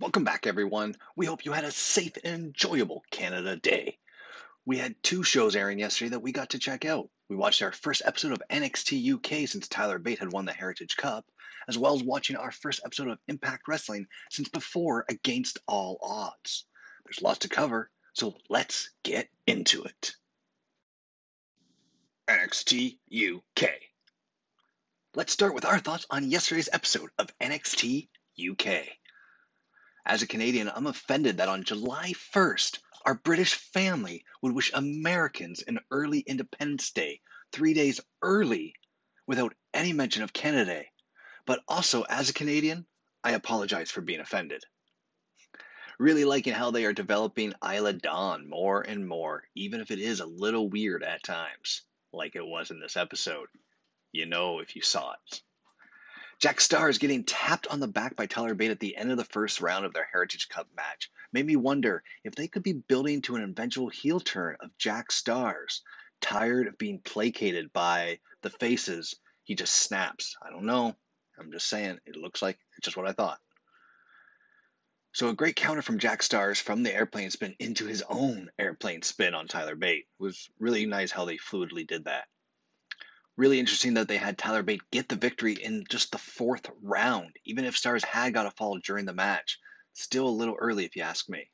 Welcome back, everyone. We hope you had a safe and enjoyable Canada Day. We had two shows airing yesterday that we got to check out. We watched our first episode of NXT UK since Tyler Bate had won the Heritage Cup, as well as watching our first episode of Impact Wrestling since before Against All Odds. There's lots to cover, so let's get into it. NXT UK. Let's start with our thoughts on yesterday's episode of NXT UK. As a Canadian, I'm offended that on July 1st, our British family would wish Americans an early Independence Day three days early without any mention of Canada Day. But also, as a Canadian, I apologize for being offended. Really liking how they are developing Isla Dawn more and more, even if it is a little weird at times, like it was in this episode. You know if you saw it. Jack Starz getting tapped on the back by Tyler Bate at the end of the first round of their Heritage Cup match made me wonder if they could be building to an eventual heel turn of Jack Starz. Tired of being placated by the faces, he just snaps. I don't know. I'm just saying, it looks like it's just what I thought. So a great counter from Jack Starz from the airplane spin into his own airplane spin on Tyler Bate. It was really nice how they fluidly did that. Really interesting that they had Tyler Bate get the victory in just the fourth round, even if Starz had got a fall during the match. Still a little early, if you ask me.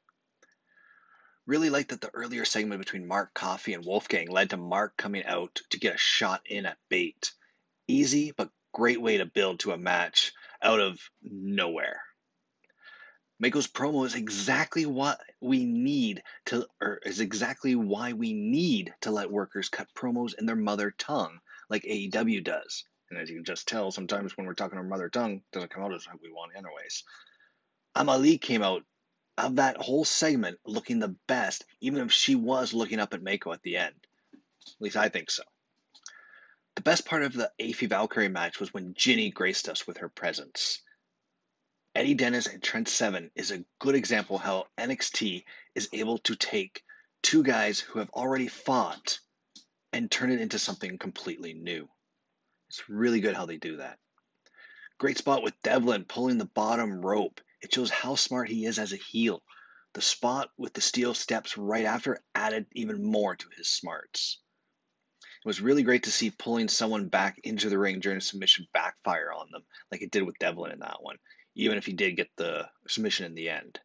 Really like that the earlier segment between Mark Coffey and Wolfgang led to Mark coming out to get a shot in at Bate. Easy, but great way to build to a match out of nowhere. Meiko's promo is exactly what we need to, or is exactly why we need to let workers cut promos in their mother tongue like AEW does. And as you can just tell, sometimes when we're talking our mother tongue, doesn't come out as we want anyways. Amale came out of that whole segment looking the best, even if she was looking up at Meiko at the end. At least I think so. The best part of the Aoife Valkyrie match was when Jinny graced us with her presence. Eddie Dennis and Trent Seven is a good example how NXT is able to take two guys who have already fought and turn it into something completely new. It's really good how they do that. Great spot with Devlin pulling the bottom rope. It shows how smart he is as a heel. The spot with the steel steps right after added even more to his smarts. It was really great to see pulling someone back into the ring during a submission backfire on them, like it did with Devlin in that one, even if he did get the submission in the end.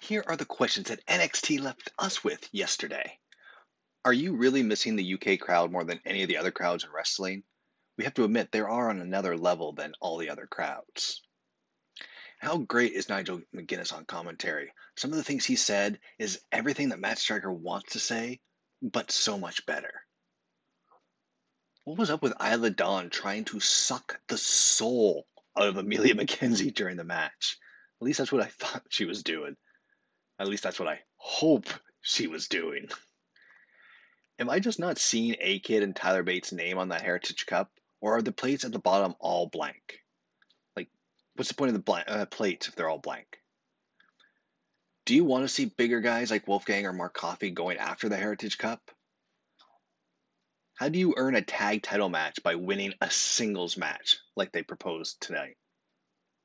Here are the questions that NXT left us with yesterday. Are you really missing the UK crowd more than any of the other crowds in wrestling? We have to admit they are on another level than all the other crowds. How great is Nigel McGuinness on commentary? Some of the things he said is everything that Matt Striker wants to say, but so much better. What was up with Isla Dawn trying to suck the soul out of Emilia McKenzie during the match? At least that's what I thought she was doing. At least that's what I hope she was doing. Am I just not seeing A Kid and Tyler Bates' name on that Heritage Cup? Or are the plates at the bottom all blank? Like, what's the point of the uh, plates if they're all blank? Do you want to see bigger guys like Wolfgang or Mark Coffey going after the Heritage Cup? How do you earn a tag title match by winning a singles match like they proposed tonight?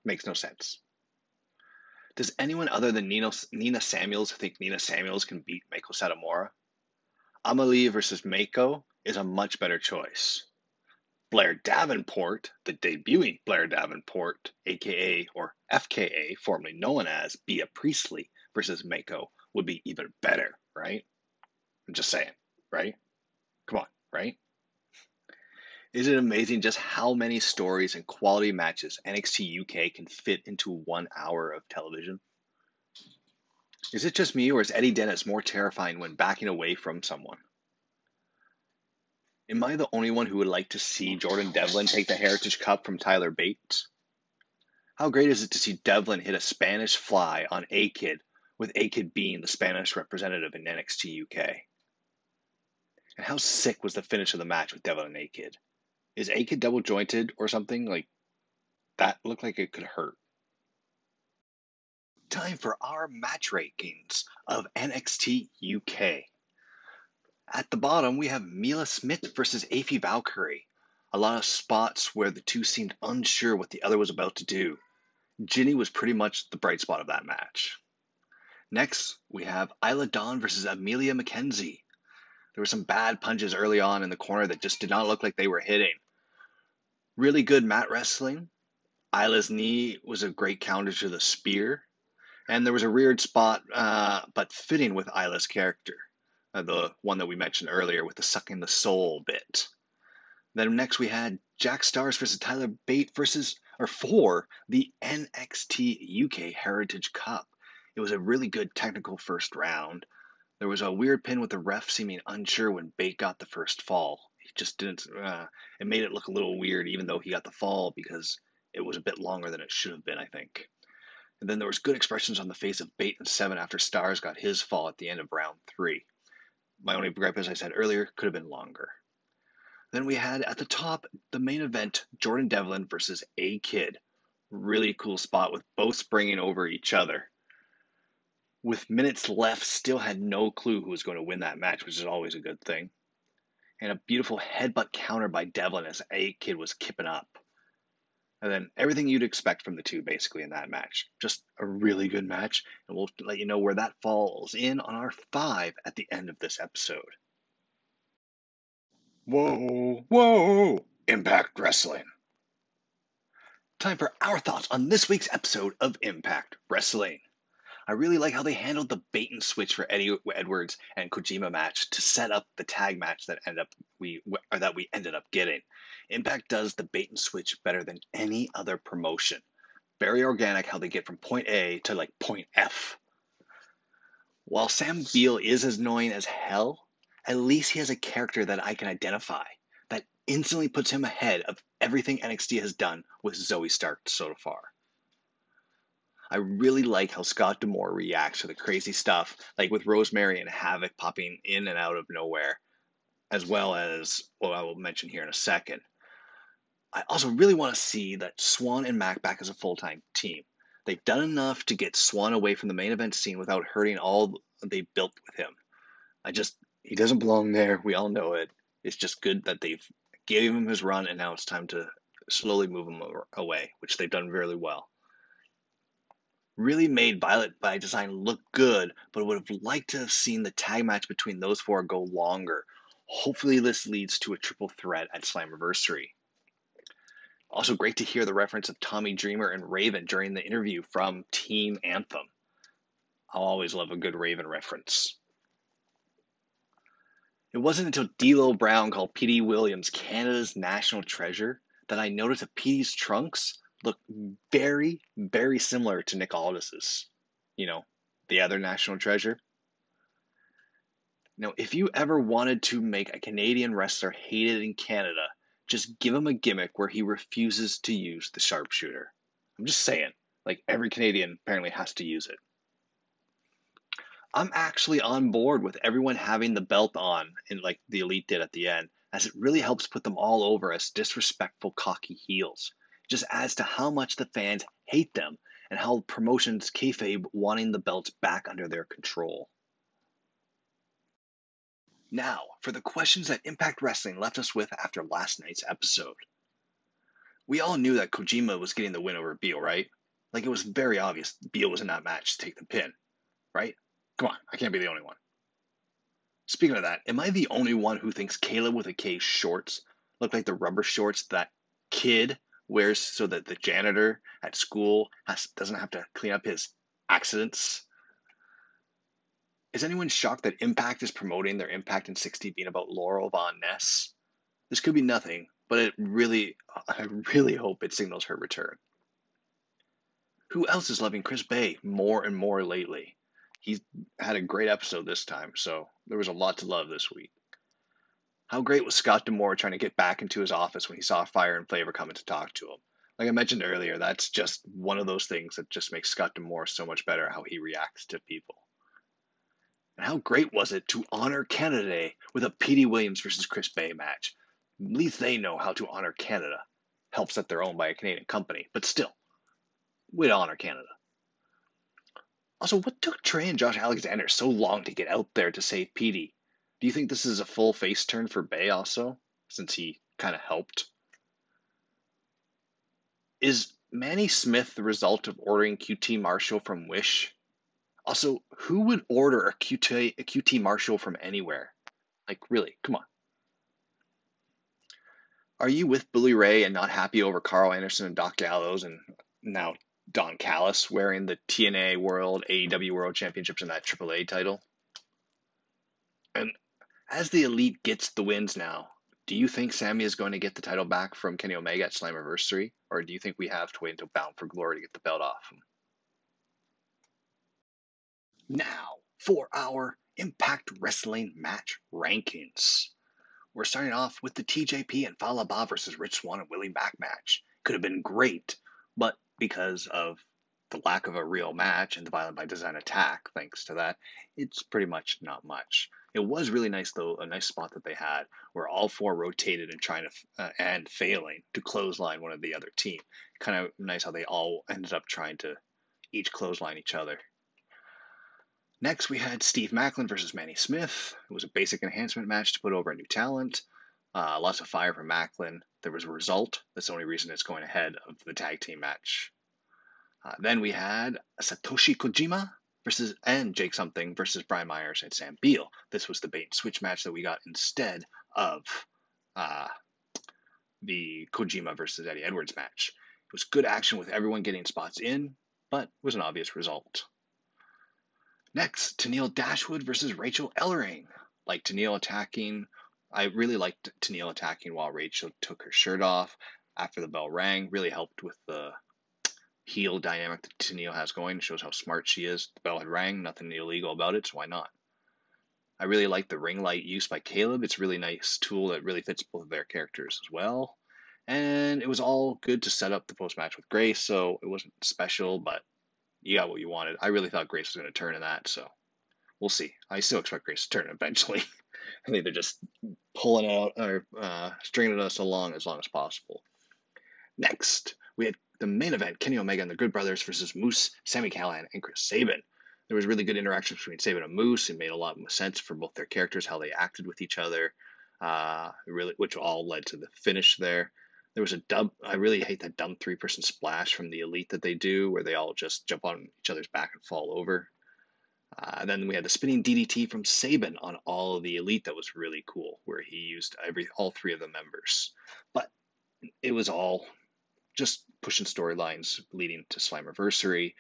Makes no sense. Does anyone other than Nina, Samuels think Nina Samuels can beat Meiko Satomura? Amale versus Meiko is a much better choice. Blair Davenport, the debuting Blair Davenport, aka or FKA, formerly known as Bea Priestley versus Meiko, would be even better, right? I'm just saying, right? Come on, right? Is it amazing just how many stories and quality matches NXT UK can fit into one hour of television? Is it just me, or is Eddie Dennis more terrifying when backing away from someone? Am I the only one who would like to see Jordan Devlin take the Heritage Cup from Tyler Bates? How great is it to see Devlin hit a Spanish fly on A Kid, with A Kid being the Spanish representative in NXT UK? And how sick was the finish of the match with Devlin and A Kid? Is A Kid double jointed or something? Like, that looked like it could hurt. Time for our match rankings of NXT UK. At the bottom, we have Mila Smith versus Aoife Valkyrie. A lot of spots where the two seemed unsure what the other was about to do. Jinny was pretty much the bright spot of that match. Next, we have Isla Dawn versus Emilia McKenzie. There were some bad punches early on in the corner that just did not look like they were hitting. Really good mat wrestling. Isla's knee was a great counter to the spear. And there was a weird spot, uh, but fitting with Isla's character, uh, the one that we mentioned earlier with the sucking the soul bit. Then next we had Jack Starz versus Tyler Bate versus or for the NXT UK Heritage Cup. It was a really good technical first round. There was a weird pin with the ref seeming unsure when Bate got the first fall. He just didn't. Uh, it made it look a little weird, even though he got the fall because it was a bit longer than it should have been, I think. And then there was good expressions on the face of Bate and Seven after Starz got his fall at the end of round three. My only gripe, as I said earlier, could have been longer. Then we had at the top the main event Jordan Devlin versus A Kid. Really cool spot with both springing over each other. With minutes left, still had no clue who was going to win that match, which is always a good thing. And a beautiful headbutt counter by Devlin as A Kid was kipping up. And then everything you'd expect from the two basically in that match. Just a really good match. And we'll let you know where that falls in on our five at the end of this episode. Whoa, whoa, Impact Wrestling. Time for our thoughts on this week's episode of Impact Wrestling. I really like how they handled the bait and switch for Eddie Edwards and Kojima match to set up the tag match that end up we or that we ended up getting. Impact does the bait and switch better than any other promotion. Very organic how they get from point A to like point F. While Sam Beale is as annoying as hell, at least he has a character that I can identify that instantly puts him ahead of everything NXT has done with Zoey Stark so far. I really like how Scott D'Amore reacts to the crazy stuff, like with Rosemary and Havok popping in and out of nowhere, as well as what I will mention here in a second. I also really want to see that Swann and Mack back as a full time team. They've done enough to get Swann away from the main event scene without hurting all they built with him. I just he doesn't belong there. We all know it. It's just good that they've gave him his run and now it's time to slowly move him away, which they've done really well. Really made Violent by Design look good, but would have liked to have seen the tag match between those four go longer. Hopefully, this leads to a triple threat at Slammiversary. Also, great to hear the reference of Tommy Dreamer and Raven during the interview from Team Anthem. I'll always love a good Raven reference. It wasn't until D'Lo Brown called Petey Williams Canada's national treasure that I noticed that Petey's trunks look very, very similar to Nick Aldis's. You know, the other national treasure. Now, if you ever wanted to make a Canadian wrestler hated in Canada, just give him a gimmick where he refuses to use the sharpshooter. I'm just saying, like every Canadian apparently has to use it. I'm actually on board with everyone having the belt on, and like the elite did at the end, as it really helps put them all over as disrespectful, cocky heels. Just adds to how much the fans hate them and how promotions kayfabe wanting the belts back under their control. Now, for the questions that Impact Wrestling left us with after last night's episode. We all knew that Kojima was getting the win over Beale, right? Like it was very obvious Beale was in that match to take the pin, right? Come on, I can't be the only one. Speaking of that, am I the only one who thinks Kaleb with a K shorts look like the rubber shorts that kid wears so that the janitor at school has, doesn't have to clean up his accidents? Is anyone shocked that Impact is promoting their Impact in 60 being about Laurel Van Ness? This could be nothing, but it really, I really hope it signals her return. Who else is loving Chris Bey more and more lately? He's had a great episode this time, so there was a lot to love this week. How great was Scott D'Amore trying to get back into his office when he saw Fire and Flavor coming to talk to him? Like I mentioned earlier, that's just one of those things that just makes Scott D'Amore so much better how he reacts to people. And how great was it to honor Canada with a Petey Williams versus Chris Bey match? At least they know how to honor Canada. Helps that they're owned by a Canadian company, but still, we'd honor Canada. Also, what took Trey and Josh Alexander so long to get out there to save Petey? Do you think this is a full face turn for Bey also, since he kind of helped? Is Manny Smith the result of ordering QT Marshall from Wish? Also, who would order a QT, a QT Marshall from anywhere? Like, really, come on. Are you with Bully Ray and not happy over Karl Anderson and Doc Gallows and now Don Callis wearing the TNA World, AEW World Championships and that AAA title? And as the Elite gets the wins now, do you think Sami is going to get the title back from Kenny Omega at Slammiversary, or do you think we have to wait until Bound for Glory to get the belt off him? Now for our Impact Wrestling match rankings. We're starting off with the TJP and Fallah Bahh versus Rich Swann and Willie Mack match. Could have been great, but because of the lack of a real match and the Violent by Design attack, thanks to that, it's pretty much not much. It was really nice though, a nice spot that they had where all four rotated and trying to uh, and failing to clothesline one of the other team. Kind of nice how they all ended up trying to each clothesline each other. Next, we had Steve Maclin versus Manny Smith. It was a basic enhancement match to put over a new talent. Uh, lots of fire from Maclin There was a result. That's the only reason it's going ahead of the tag team match. Uh, then we had Satoshi Kojima versus and Jake Something versus Brian Myers and Sam Beale. This was the bait and switch match that we got instead of uh, the Kojima versus Eddie Edwards match. It was good action with everyone getting spots in, but was an obvious result. Next, Tennille Dashwood versus Rachel Ellering. Like Tennille attacking, I really liked Tennille attacking while Rachel took her shirt off after the bell rang. Really helped with the heel dynamic that Tennille has going. It shows how smart she is. The bell had rang, nothing illegal about it, so why not? I really like the ring light use by Kaleb. It's a really nice tool that really fits both of their characters as well. And it was all good to set up the post match with Grace, so it wasn't special, but you got what you wanted. I really thought Grace was going to turn in that, so we'll see. I still expect Grace to turn eventually. I think they're just pulling out or uh, stringing us along as long as possible. Next, we had the main event, Kenny Omega and the Good Brothers versus Moose, Sami Callihan, and Chris Sabin. There was really good interaction between Sabin and Moose. It made a lot of sense for both their characters, how they acted with each other, uh, really, which all led to the finish there. There was a dub. I really hate that dumb three person splash from the elite that they do, where they all just jump on each other's back and fall over. Uh, and then we had the spinning DDT from Sabin on all of the elite. That was really cool, where he used every all three of the members. But it was all just pushing storylines leading to Slammiversary,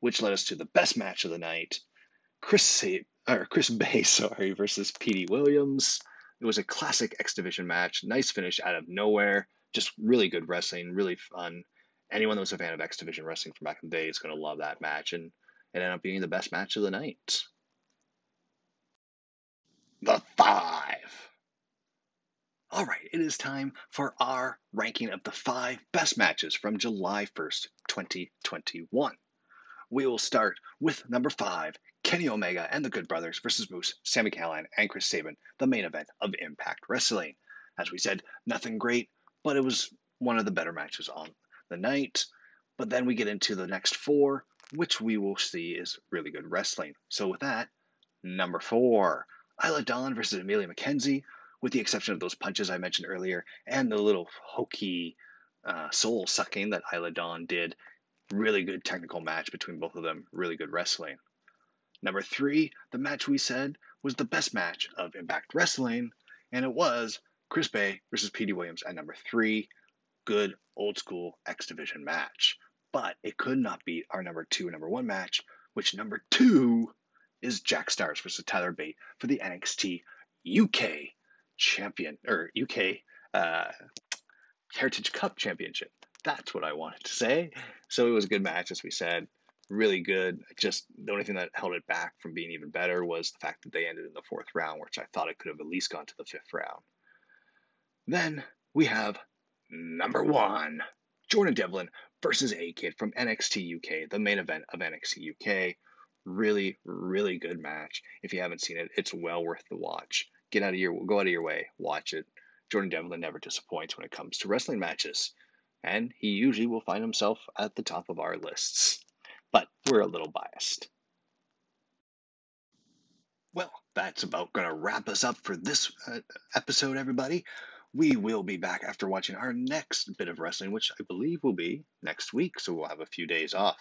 which led us to the best match of the night: Chris Sa- or Chris Bey, sorry, versus Petey Williams. It was a classic X Division match, nice finish out of nowhere, just really good wrestling, really fun. Anyone that was a fan of X Division wrestling from back in the day is going to love that match, and it ended up being the best match of the night. The. All right, it is time for our ranking of the five best matches from July 1st, 2021. We will start with number five Kenny Omega and the Good Brothers versus Moose, Sami Callihan, and Chris Sabin, the main event of Impact Wrestling. As we said, nothing great, but it was one of the better matches on the night. But then we get into the next four, which we will see is really good wrestling. So with that, number four, Isla Dawn versus Emilia McKenzie, with the exception of those punches I mentioned earlier and the little hokey uh, soul sucking that Isla Dawn did. Really good technical match between both of them. Really good wrestling. Number three, the match we said was the best match of Impact Wrestling, and it was Chris Bey versus Petey Williams at number three. Good old school X Division match. But it could not beat our number two number one match, which number two is Jack Starz versus Tyler Bate for the NXT UK champion or UK uh, Heritage Cup championship. That's what I wanted to say. So it was a good match, as we said. Really good. Just the only thing that held it back from being even better was the fact that they ended in the fourth round, which I thought it could have at least gone to the fifth round. Then we have number one Jordan Devlin versus A Kid from NXT UK, the main event of NXT UK. Really, really good match. If you haven't seen it, it's well worth the watch get out of your go out of your way, watch it. Jordan Devlin never disappoints when it comes to wrestling matches, and he usually will find himself at the top of our lists. But we're a little biased. Well, that's about going to wrap us up for this uh, episode, everybody. We will be back after watching our next bit of wrestling, which I believe will be next week. So we'll have a few days off.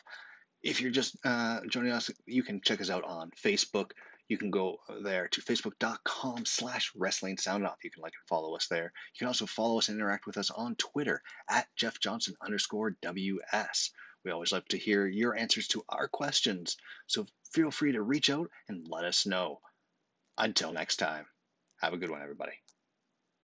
If you're just uh, joining us, you can check us out on Facebook. You can go uh, there to facebook.com slash wrestling sound off. You can like and follow us there. You can also follow us and interact with us on Twitter at Jeff Johnson underscore WS. We always love to hear your answers to our questions. So feel free to reach out and let us know. Until next time, have a good one, everybody.